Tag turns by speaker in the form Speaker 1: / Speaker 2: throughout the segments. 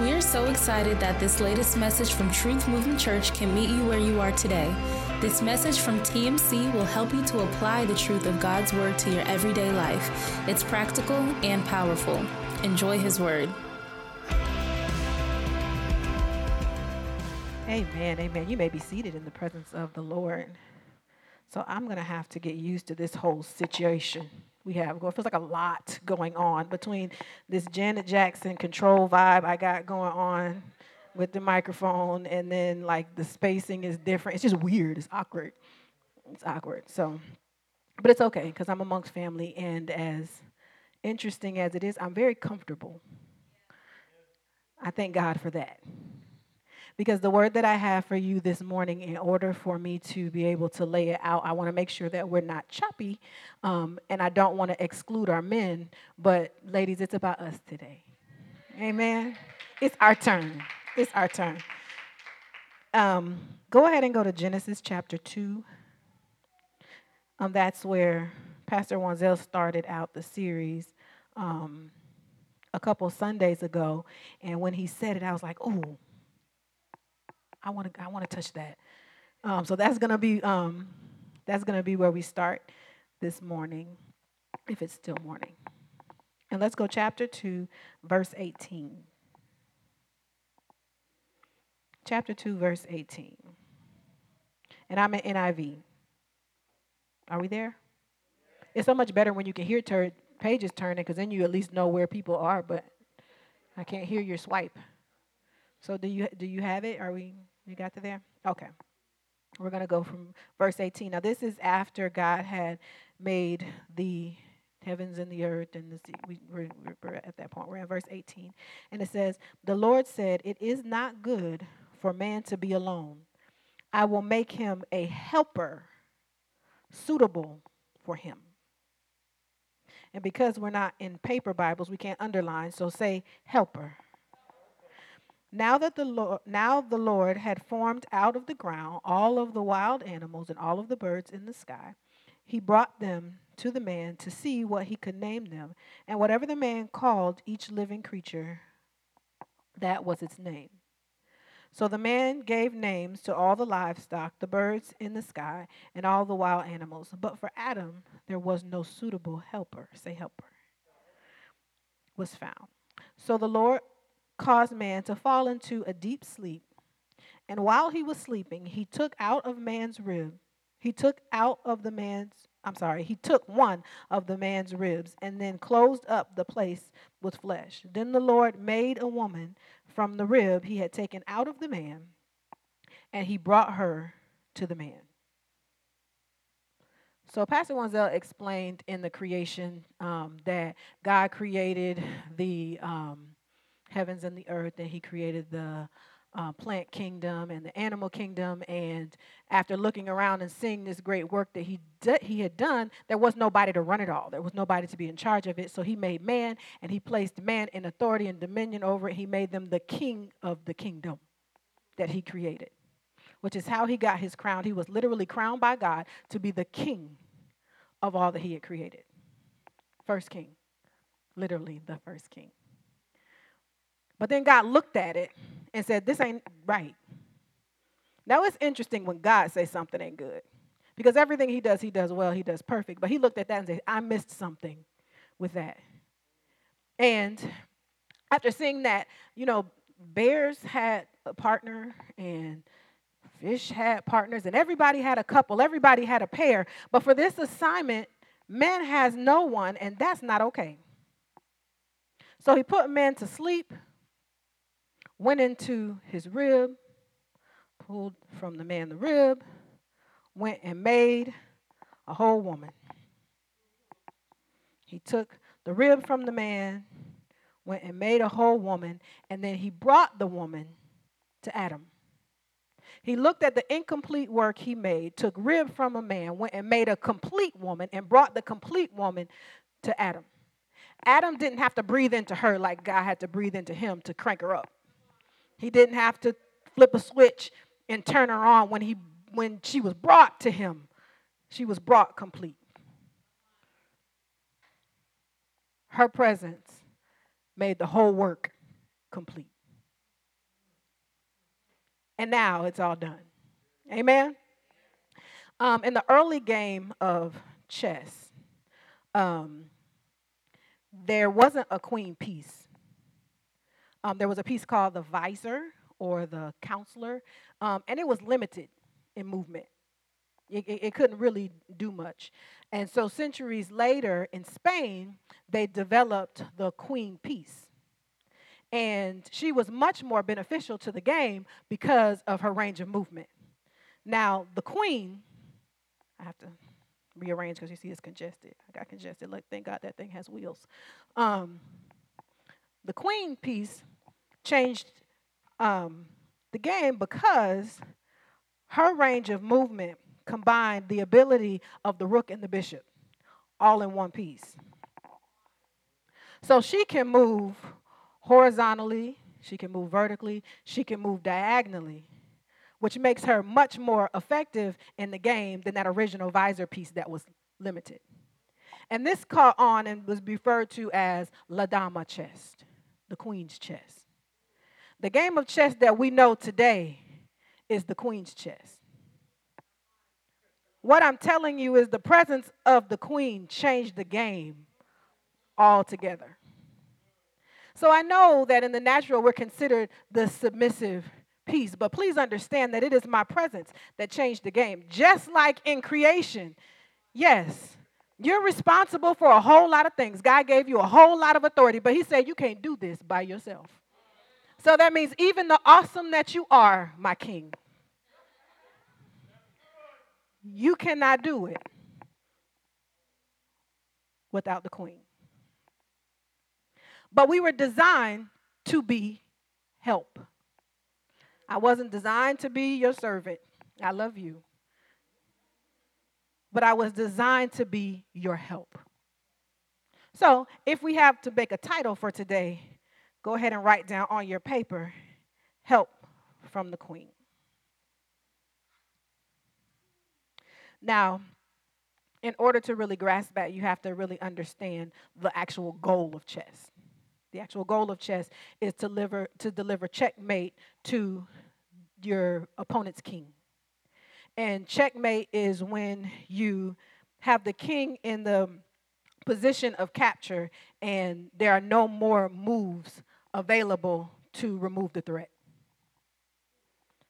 Speaker 1: We are so excited that this latest message from Truth Movement Church can meet you where you are today. This message from TMC will help you to apply the truth of God's Word to your everyday life. It's practical and powerful. Enjoy His Word.
Speaker 2: Amen, amen. You may be seated in the presence of the Lord. So I'm going to have to get used to this whole situation we have going. It feels like a lot going on between this Janet Jackson control vibe I got going on with the microphone, and then like the spacing is different. It's just weird. It's awkward. It's awkward. So, but it's okay because I'm amongst family, and as interesting as it is, I'm very comfortable. I thank God for that. Because the word that I have for you this morning, in order for me to be able to lay it out, I want to make sure that we're not choppy. Um, and I don't want to exclude our men. But, ladies, it's about us today. Amen. It's our turn. It's our turn. Um, go ahead and go to Genesis chapter 2. Um, that's where Pastor Wanzel started out the series um, a couple Sundays ago. And when he said it, I was like, oh, I want to I want to touch that. Um, so that's gonna be um, that's gonna be where we start this morning, if it's still morning. And let's go chapter two, verse eighteen. Chapter two, verse eighteen. And I'm at NIV. Are we there? It's so much better when you can hear tur- pages turning because then you at least know where people are. But I can't hear your swipe. So do you do you have it? Are we? You got to there? Okay. We're going to go from verse 18. Now, this is after God had made the heavens and the earth and the sea. We, we're, we're at that point. We're in verse 18. And it says, The Lord said, It is not good for man to be alone. I will make him a helper suitable for him. And because we're not in paper Bibles, we can't underline, so say helper. Now that the Lord, now the Lord had formed out of the ground all of the wild animals and all of the birds in the sky, he brought them to the man to see what he could name them. And whatever the man called each living creature, that was its name. So the man gave names to all the livestock, the birds in the sky, and all the wild animals. But for Adam, there was no suitable helper, say helper, was found. So the Lord caused man to fall into a deep sleep. And while he was sleeping, he took out of man's rib, he took out of the man's, I'm sorry, he took one of the man's ribs and then closed up the place with flesh. Then the Lord made a woman from the rib he had taken out of the man, and he brought her to the man. So, Pastor Wanzel explained in the creation um, that God created the um, heavens and the earth, and he created the uh, plant kingdom and the animal kingdom. And after looking around and seeing this great work that he he had done, there was nobody to run it all. There was nobody to be in charge of it. So he made man, and he placed man in authority and dominion over it. He made them the king of the kingdom that he created, which is how he got his crown. He was literally crowned by God to be the king of all that he had created. First king, literally the first king. But then God looked at it and said, This ain't right. Now it's interesting when God says something ain't good. Because everything he does, he does well, he does perfect. But he looked at that and said, I missed something with that. And after seeing that, you know, bears had a partner and fish had partners and everybody had a couple, everybody had a pair. But for this assignment, man has no one, and that's not okay. So he put man to sleep went into his rib, pulled from the man the rib, went and made a whole woman. He took the rib from the man, went and made a whole woman, and then he brought the woman to Adam. He looked at the incomplete work he made, took rib from a man, went and made a complete woman, and brought the complete woman to Adam. Adam didn't have to breathe into her like God had to breathe into him to crank her up. He didn't have to flip a switch and turn her on when he when she was brought to him. She was brought complete. Her presence made the whole work complete. and now it's all done. Amen. Um, in the early game of chess, um, there wasn't a queen piece. Um, there was a piece called the Visor or the counselor, um, and it was limited in movement. It, it, it, couldn't really do much. And so, centuries later in Spain, they developed the queen piece. And she was much more beneficial to the game because of her range of movement. Now, the queen, I have to rearrange because you see it's congested. I got congested. Like, thank God that thing has wheels. Um, the queen piece changed um, the game because her range of movement combined the ability of the rook and the bishop all in one piece. So she can move horizontally, she can move vertically, she can move diagonally which makes her much more effective in the game than that original visor piece that was limited. And this caught on and was referred to as La Dama chess, the queen's chess. The game of chess that we know today is the queen's chess. What I'm telling you is the presence of the queen changed the game altogether. So I know that in the natural, we're considered the submissive piece. But please understand that it is my presence that changed the game. Just like in creation, yes, you're responsible for a whole lot of things. God gave you a whole lot of authority, but He said you can't do this by yourself. So that means even the awesome that you are, my king, you cannot do it without the queen. But we were designed to be help. I wasn't designed to be your servant. I love you. But I was designed to be your help. So, if we have to make a title for today, go ahead and write down on your paper Help from the Queen. Now, in order to really grasp that, you have to really understand the actual goal of chess. The actual goal of chess is to deliver, to deliver checkmate to your opponent's king. And checkmate is when you have the king in the position of capture and there are no more moves available to remove the threat.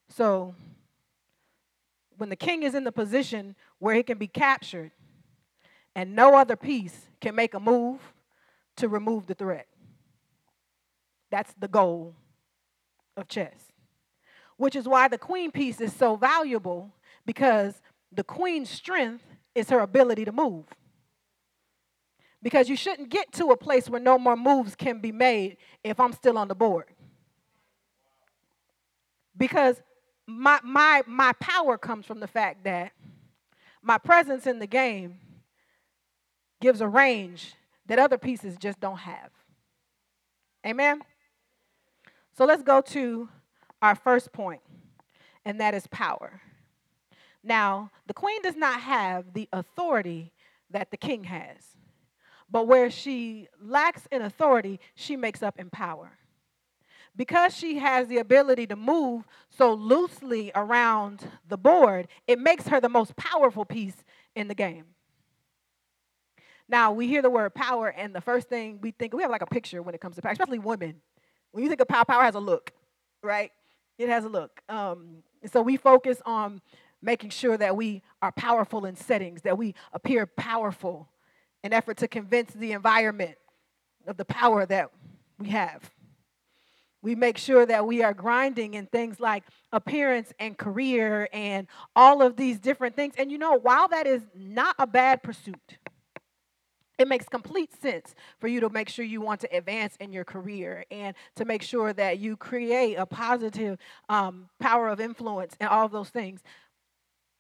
Speaker 2: So, when the king is in the position where he can be captured and no other piece can make a move to remove the threat, that's the goal of chess which is why the queen piece is so valuable because the queen's strength is her ability to move. Because you shouldn't get to a place where no more moves can be made if I'm still on the board. Because my, my, my power comes from the fact that my presence in the game gives a range that other pieces just don't have. Amen? So let's go to our first point, and that is power. Now, the queen does not have the authority that the king has, but where she lacks in authority, she makes up in power. Because she has the ability to move so loosely around the board, it makes her the most powerful piece in the game. Now, we hear the word power, and the first thing we think, we have like a picture when it comes to power, especially women. When you think of power, power has a look, right? It has a look. Um, so we focus on making sure that we are powerful in settings, that we appear powerful in effort to convince the environment of the power that we have. We make sure that we are grinding in things like appearance and career and all of these different things. And you know, while that is not a bad pursuit, it makes complete sense for you to make sure you want to advance in your career and to make sure that you create a positive um, power of influence and all of those things.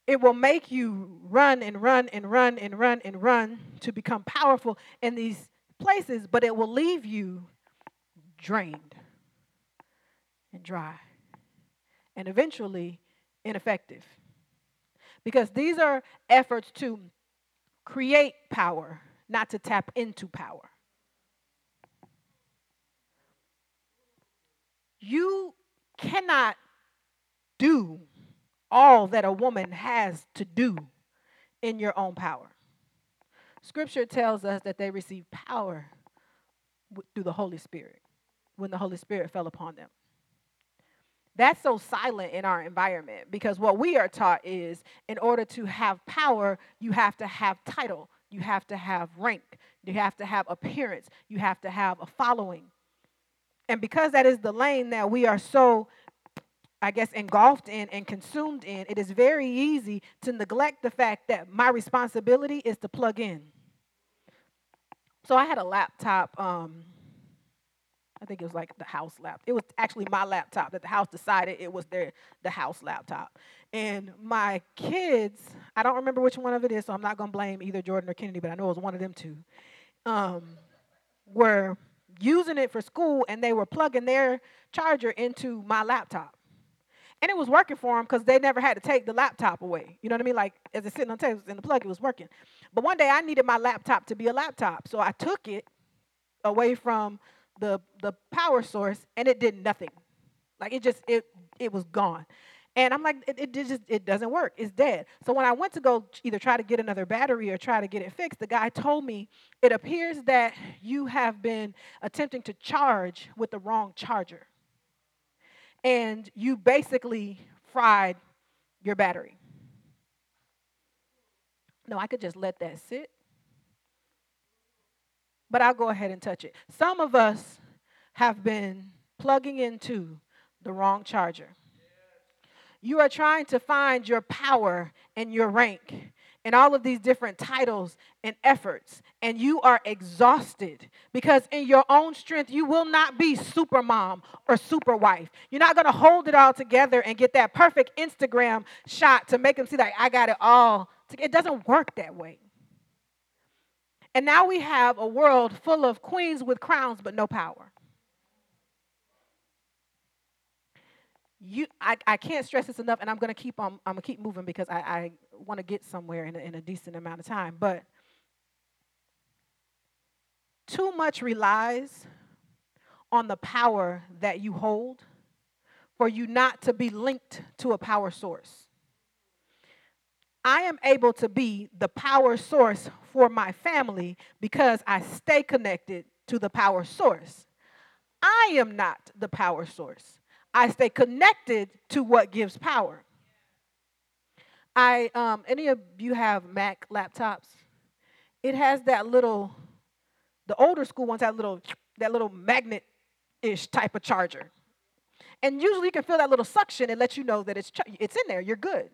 Speaker 2: It will make you run and run and run and run and run to become powerful in these places, but it will leave you drained and dry and eventually ineffective. Because these are efforts to create power not to tap into power. You cannot do all that a woman has to do in your own power. Scripture tells us that they received power through the Holy Spirit when the Holy Spirit fell upon them. That's so silent in our environment because what we are taught is in order to have power, you have to have title, you have to have rank, you have to have appearance, you have to have a following. And because that is the lane that we are so, I guess, engulfed in and consumed in, it is very easy to neglect the fact that my responsibility is to plug in. So I had a laptop. Um, I think it was like the house laptop. It was actually my laptop that the house decided it was their the house laptop. And my kids, I don't remember which one of it is, so I'm not gonna blame either Jordan or Kennedy, but I know it was one of them two. Um, were using it for school and they were plugging their charger into my laptop. And it was working for them because they never had to take the laptop away. You know what I mean? Like as it's sitting on the table in the plug, it was working. But one day I needed my laptop to be a laptop. So I took it away from the the power source and it did nothing. Like it just it it was gone. And I'm like, it, it just it doesn't work. It's dead. So when I went to go either try to get another battery or try to get it fixed, the guy told me it appears that you have been attempting to charge with the wrong charger. And you basically fried your battery. No, I could just let that sit. But I'll go ahead and touch it. Some of us have been plugging into the wrong charger. You are trying to find your power and your rank and all of these different titles and efforts, and you are exhausted because in your own strength, you will not be super mom or super wife. You're not gonna hold it all together and get that perfect Instagram shot to make them see like I got it all. It doesn't work that way. And now we have a world full of queens with crowns but no power. You I, I can't stress this enough and i'm going to keep on i'm going to keep moving because i, I want to get somewhere in a, in a decent amount of time but too much relies on the power that you hold for you not to be linked to a power source. I am able to be the power source for my family because i stay connected to the power source. I am not the power source I stay connected to what gives power. I um, any of you have Mac laptops? It has that little. The older school ones have little that little magnet-ish type of charger, and usually you can feel that little suction and let you know that it's it's in there. You're good.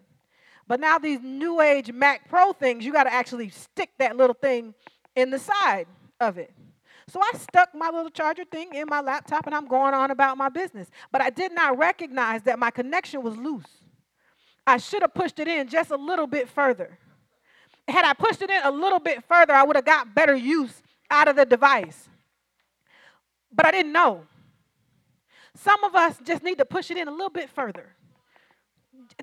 Speaker 2: But now these new age Mac Pro things, you got to actually stick that little thing in the side of it. So I stuck my little charger thing in my laptop and I'm going on about my business. But I did not recognize that my connection was loose. I should have pushed it in just a little bit further. Had I pushed it in a little bit further, I would have got better use out of the device. But I didn't know. Some of us just need to push it in a little bit further.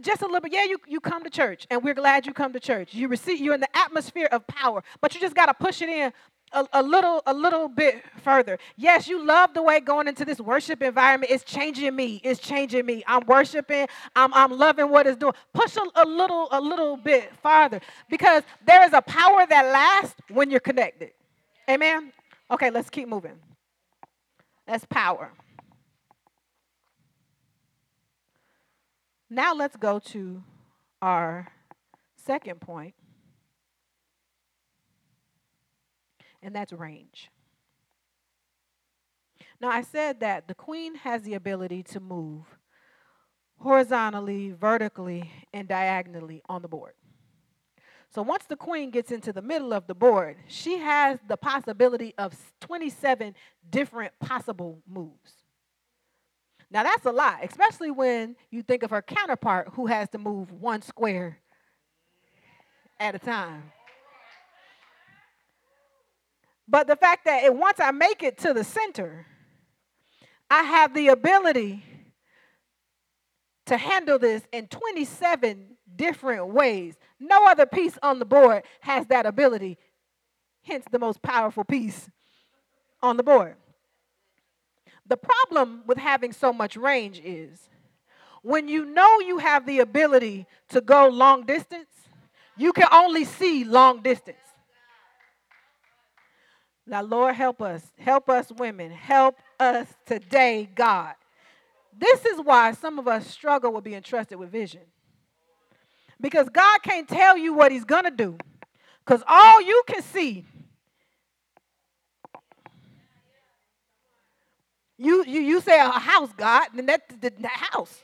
Speaker 2: Just a little bit. Yeah, you, you come to church, and we're glad you come to church. You receive you're in the atmosphere of power, but you just gotta push it in a, a, little a little bit further. Yes, you love the way going into this worship environment is changing me. It's changing me. I'm worshiping. I'm, I'm loving what it's doing. Push a, a little a little bit farther because there is a power that lasts when you're connected. Amen. Okay, let's keep moving. That's power. Now let's go to our second point and that's range. Now, I said that the queen has the ability to move horizontally, vertically, and diagonally on the board. So once the queen gets into the middle of the board, she has the possibility of 27 different possible moves. Now that's a lot, especially when you think of her counterpart who has to move one square at a time. But the fact that once I make it to the center, I have the ability to handle this in 27 different ways. No other piece on the board has that ability, hence, the most powerful piece on the board. The problem with having so much range is When you know you have the ability to go long distance, you can only see long distance. Now, Lord, help us. Help us, women. Help us today, God. This is why some of us struggle with being trusted with vision. Because God can't tell you what He's going to do. Because all you can see, you, you, you say a house, God, and that's the, the house.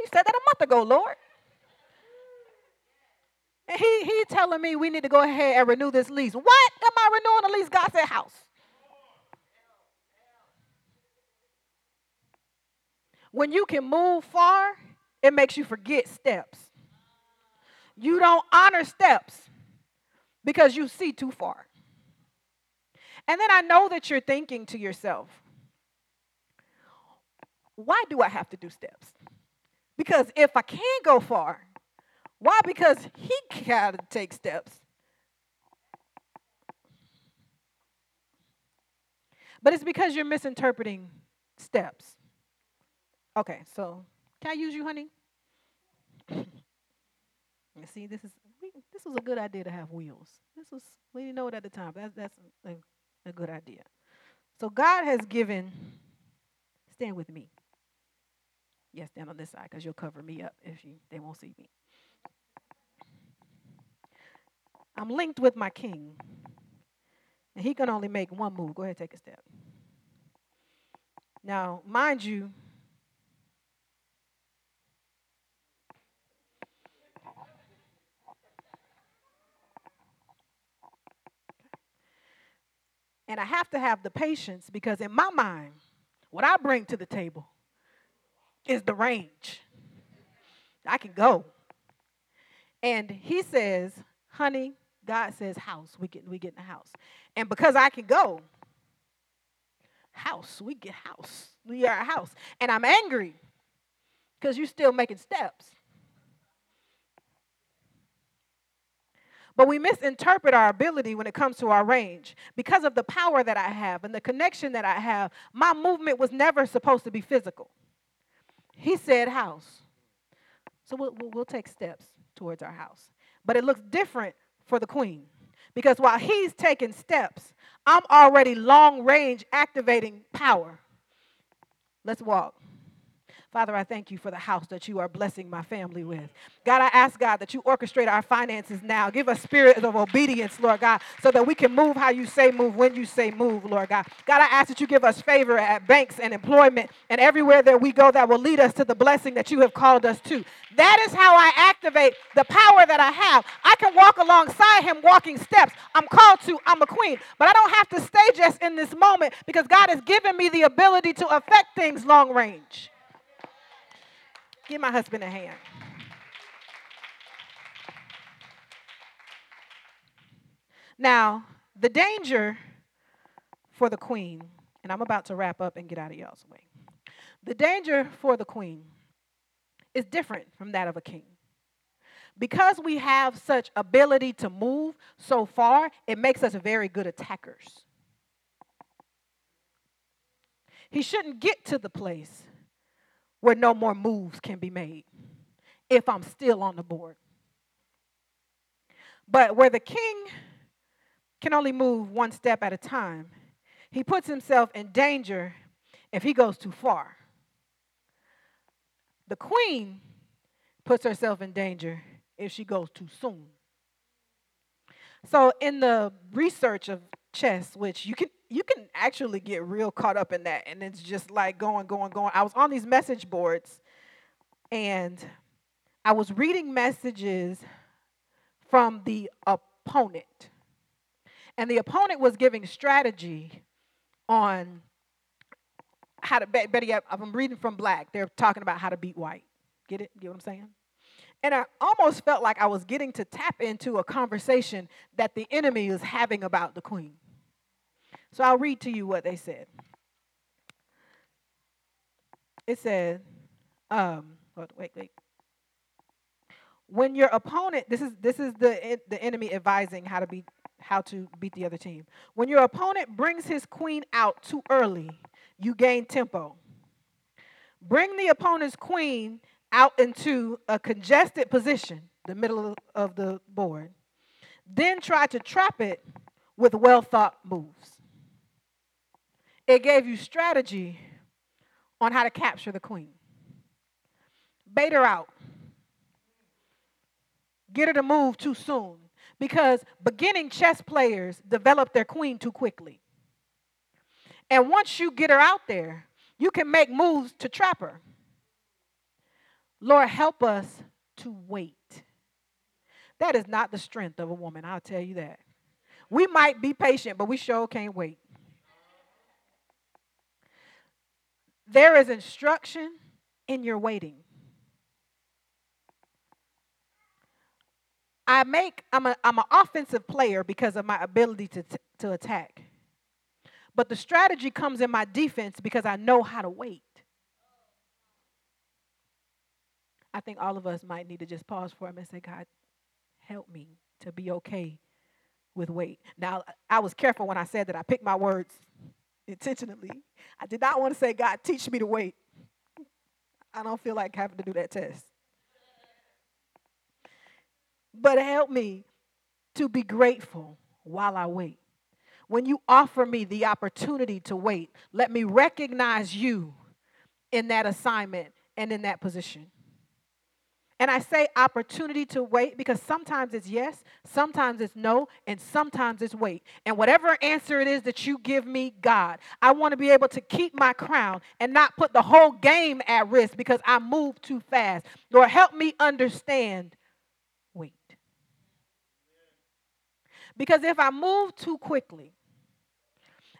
Speaker 2: You said that a month ago, Lord. And he he telling me we need to go ahead and renew this lease. What am I renewing the lease? God said house. When you can move far, it makes you forget steps. You don't honor steps because you see too far. And then I know that you're thinking to yourself, why do I have to do steps? Because if I can go far, why? Because he got to take steps. But it's because you're misinterpreting steps. Okay, so can I use you, honey? See, this is this was a good idea to have wheels. This was we didn't know it at the time. That's that's a, a good idea. So God has given. Stand with me. Yes, stand on this side because you'll cover me up if you they won't see me. I'm linked with my king. And he can only make one move. Go ahead, take a step. Now, mind you, and I have to have the patience because in my mind, what I bring to the table is the range. I can go. And he says, honey, God says house, we get we get in the house. And because I can go, house, we get house. We are a house. And I'm angry because you're still making steps. But we misinterpret our ability when it comes to our range. Because of the power that I have and the connection that I have, my movement was never supposed to be physical. He said house. So we'll, we'll take steps towards our house. But it looks different for the queen. Because while he's taking steps, I'm already long range activating power. Let's walk. Father, I thank you for the house that you are blessing my family with. God, I ask God that you orchestrate our finances now. Give us spirit of obedience, Lord God, so that we can move how you say move when you say move, Lord God. God, I ask that you give us favor at banks and employment and everywhere that we go that will lead us to the blessing that you have called us to. That is how I activate the power that I have. I can walk alongside him walking steps. I'm called to, I'm a queen, but I don't have to stay just in this moment because God has given me the ability to affect things long range. Give my husband a hand. Now, the danger for the queen, and I'm about to wrap up and get out of y'all's way. The danger for the queen is different from that of a king. Because we have such ability to move so far, it makes us very good attackers. He shouldn't get to the place where no more moves can be made if I'm still on the board. But where the king can only move one step at a time, he puts himself in danger if he goes too far. The queen puts herself in danger if she goes too soon. So, in the research of chess, which you can you can actually get real caught up in that, and it's just like going, going, going. I was on these message boards, and I was reading messages from the opponent, and the opponent was giving strategy on how to better yet. I'm reading from black. They're talking about how to beat white. Get it? Get what I'm saying? And I almost felt like I was getting to tap into a conversation that the enemy is having about the queen. So I'll read to you what they said. It said, um, wait, wait. When your opponent, this is this is the the enemy advising how to beat how to beat the other team. When your opponent brings his queen out too early, you gain tempo. bring the opponent's queen out into a congested position, the middle of the board, then try to trap it with well thought moves. It gave you strategy on how to capture the queen. Bait her out. Get her to move too soon because beginning chess players develop their queen too quickly. And once you get her out there, you can make moves to trap her. Lord, help us to wait. That is not the strength of a woman, I'll tell you that. We might be patient, but we sure can't wait. There is instruction in your waiting. I make I'm a I'm an offensive player because of my ability to to attack. But the strategy comes in my defense because I know how to wait. I think all of us might need to just pause for a minute and say, God, help me to be okay with wait. Now, I was careful when I said that I picked my words intentionally. I did not want to say, God, teach me to wait. I don't feel like having to do that test. But help me to be grateful while I wait. When you offer me the opportunity to wait, let me recognize you in that assignment and in that position. And I say opportunity to wait because sometimes it's yes, sometimes it's no, and sometimes it's wait. And whatever answer it is that you give me, God, I want to be able to keep my crown and not put the whole game at risk because I move too fast. Lord, help me understand wait. Because if I move too quickly,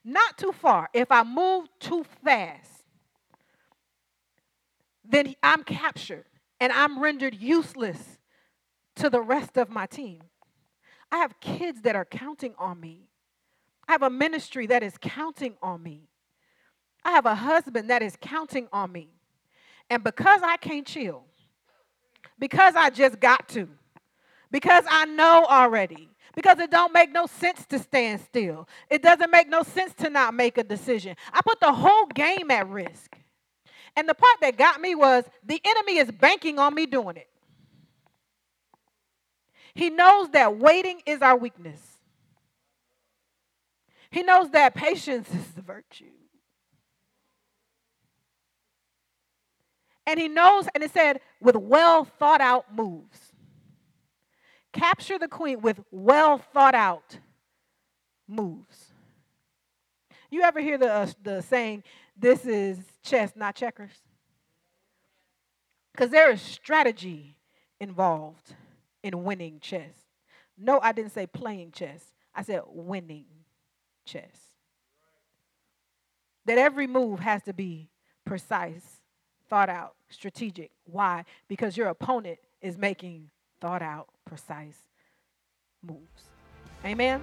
Speaker 2: not too far, if I move too fast, then I'm captured and I'm rendered useless to the rest of my team. I have kids that are counting on me. I have a ministry that is counting on me. I have a husband that is counting on me. And because I can't chill, because I just got to, because I know already, because it don't make no sense to stand still. It doesn't make no sense to not make a decision. I put the whole game at risk. And the part that got me was the enemy is banking on me doing it. He knows that waiting is our weakness. He knows that patience is the virtue. And he knows, and it said, with well thought out moves. Capture the queen with well thought out moves. You ever hear the, uh, the saying, this is chess, not checkers. Because there is strategy involved in winning chess. No, I didn't say playing chess, I said winning chess. That every move has to be precise, thought out, strategic. Why? Because your opponent is making thought out, precise moves. Amen.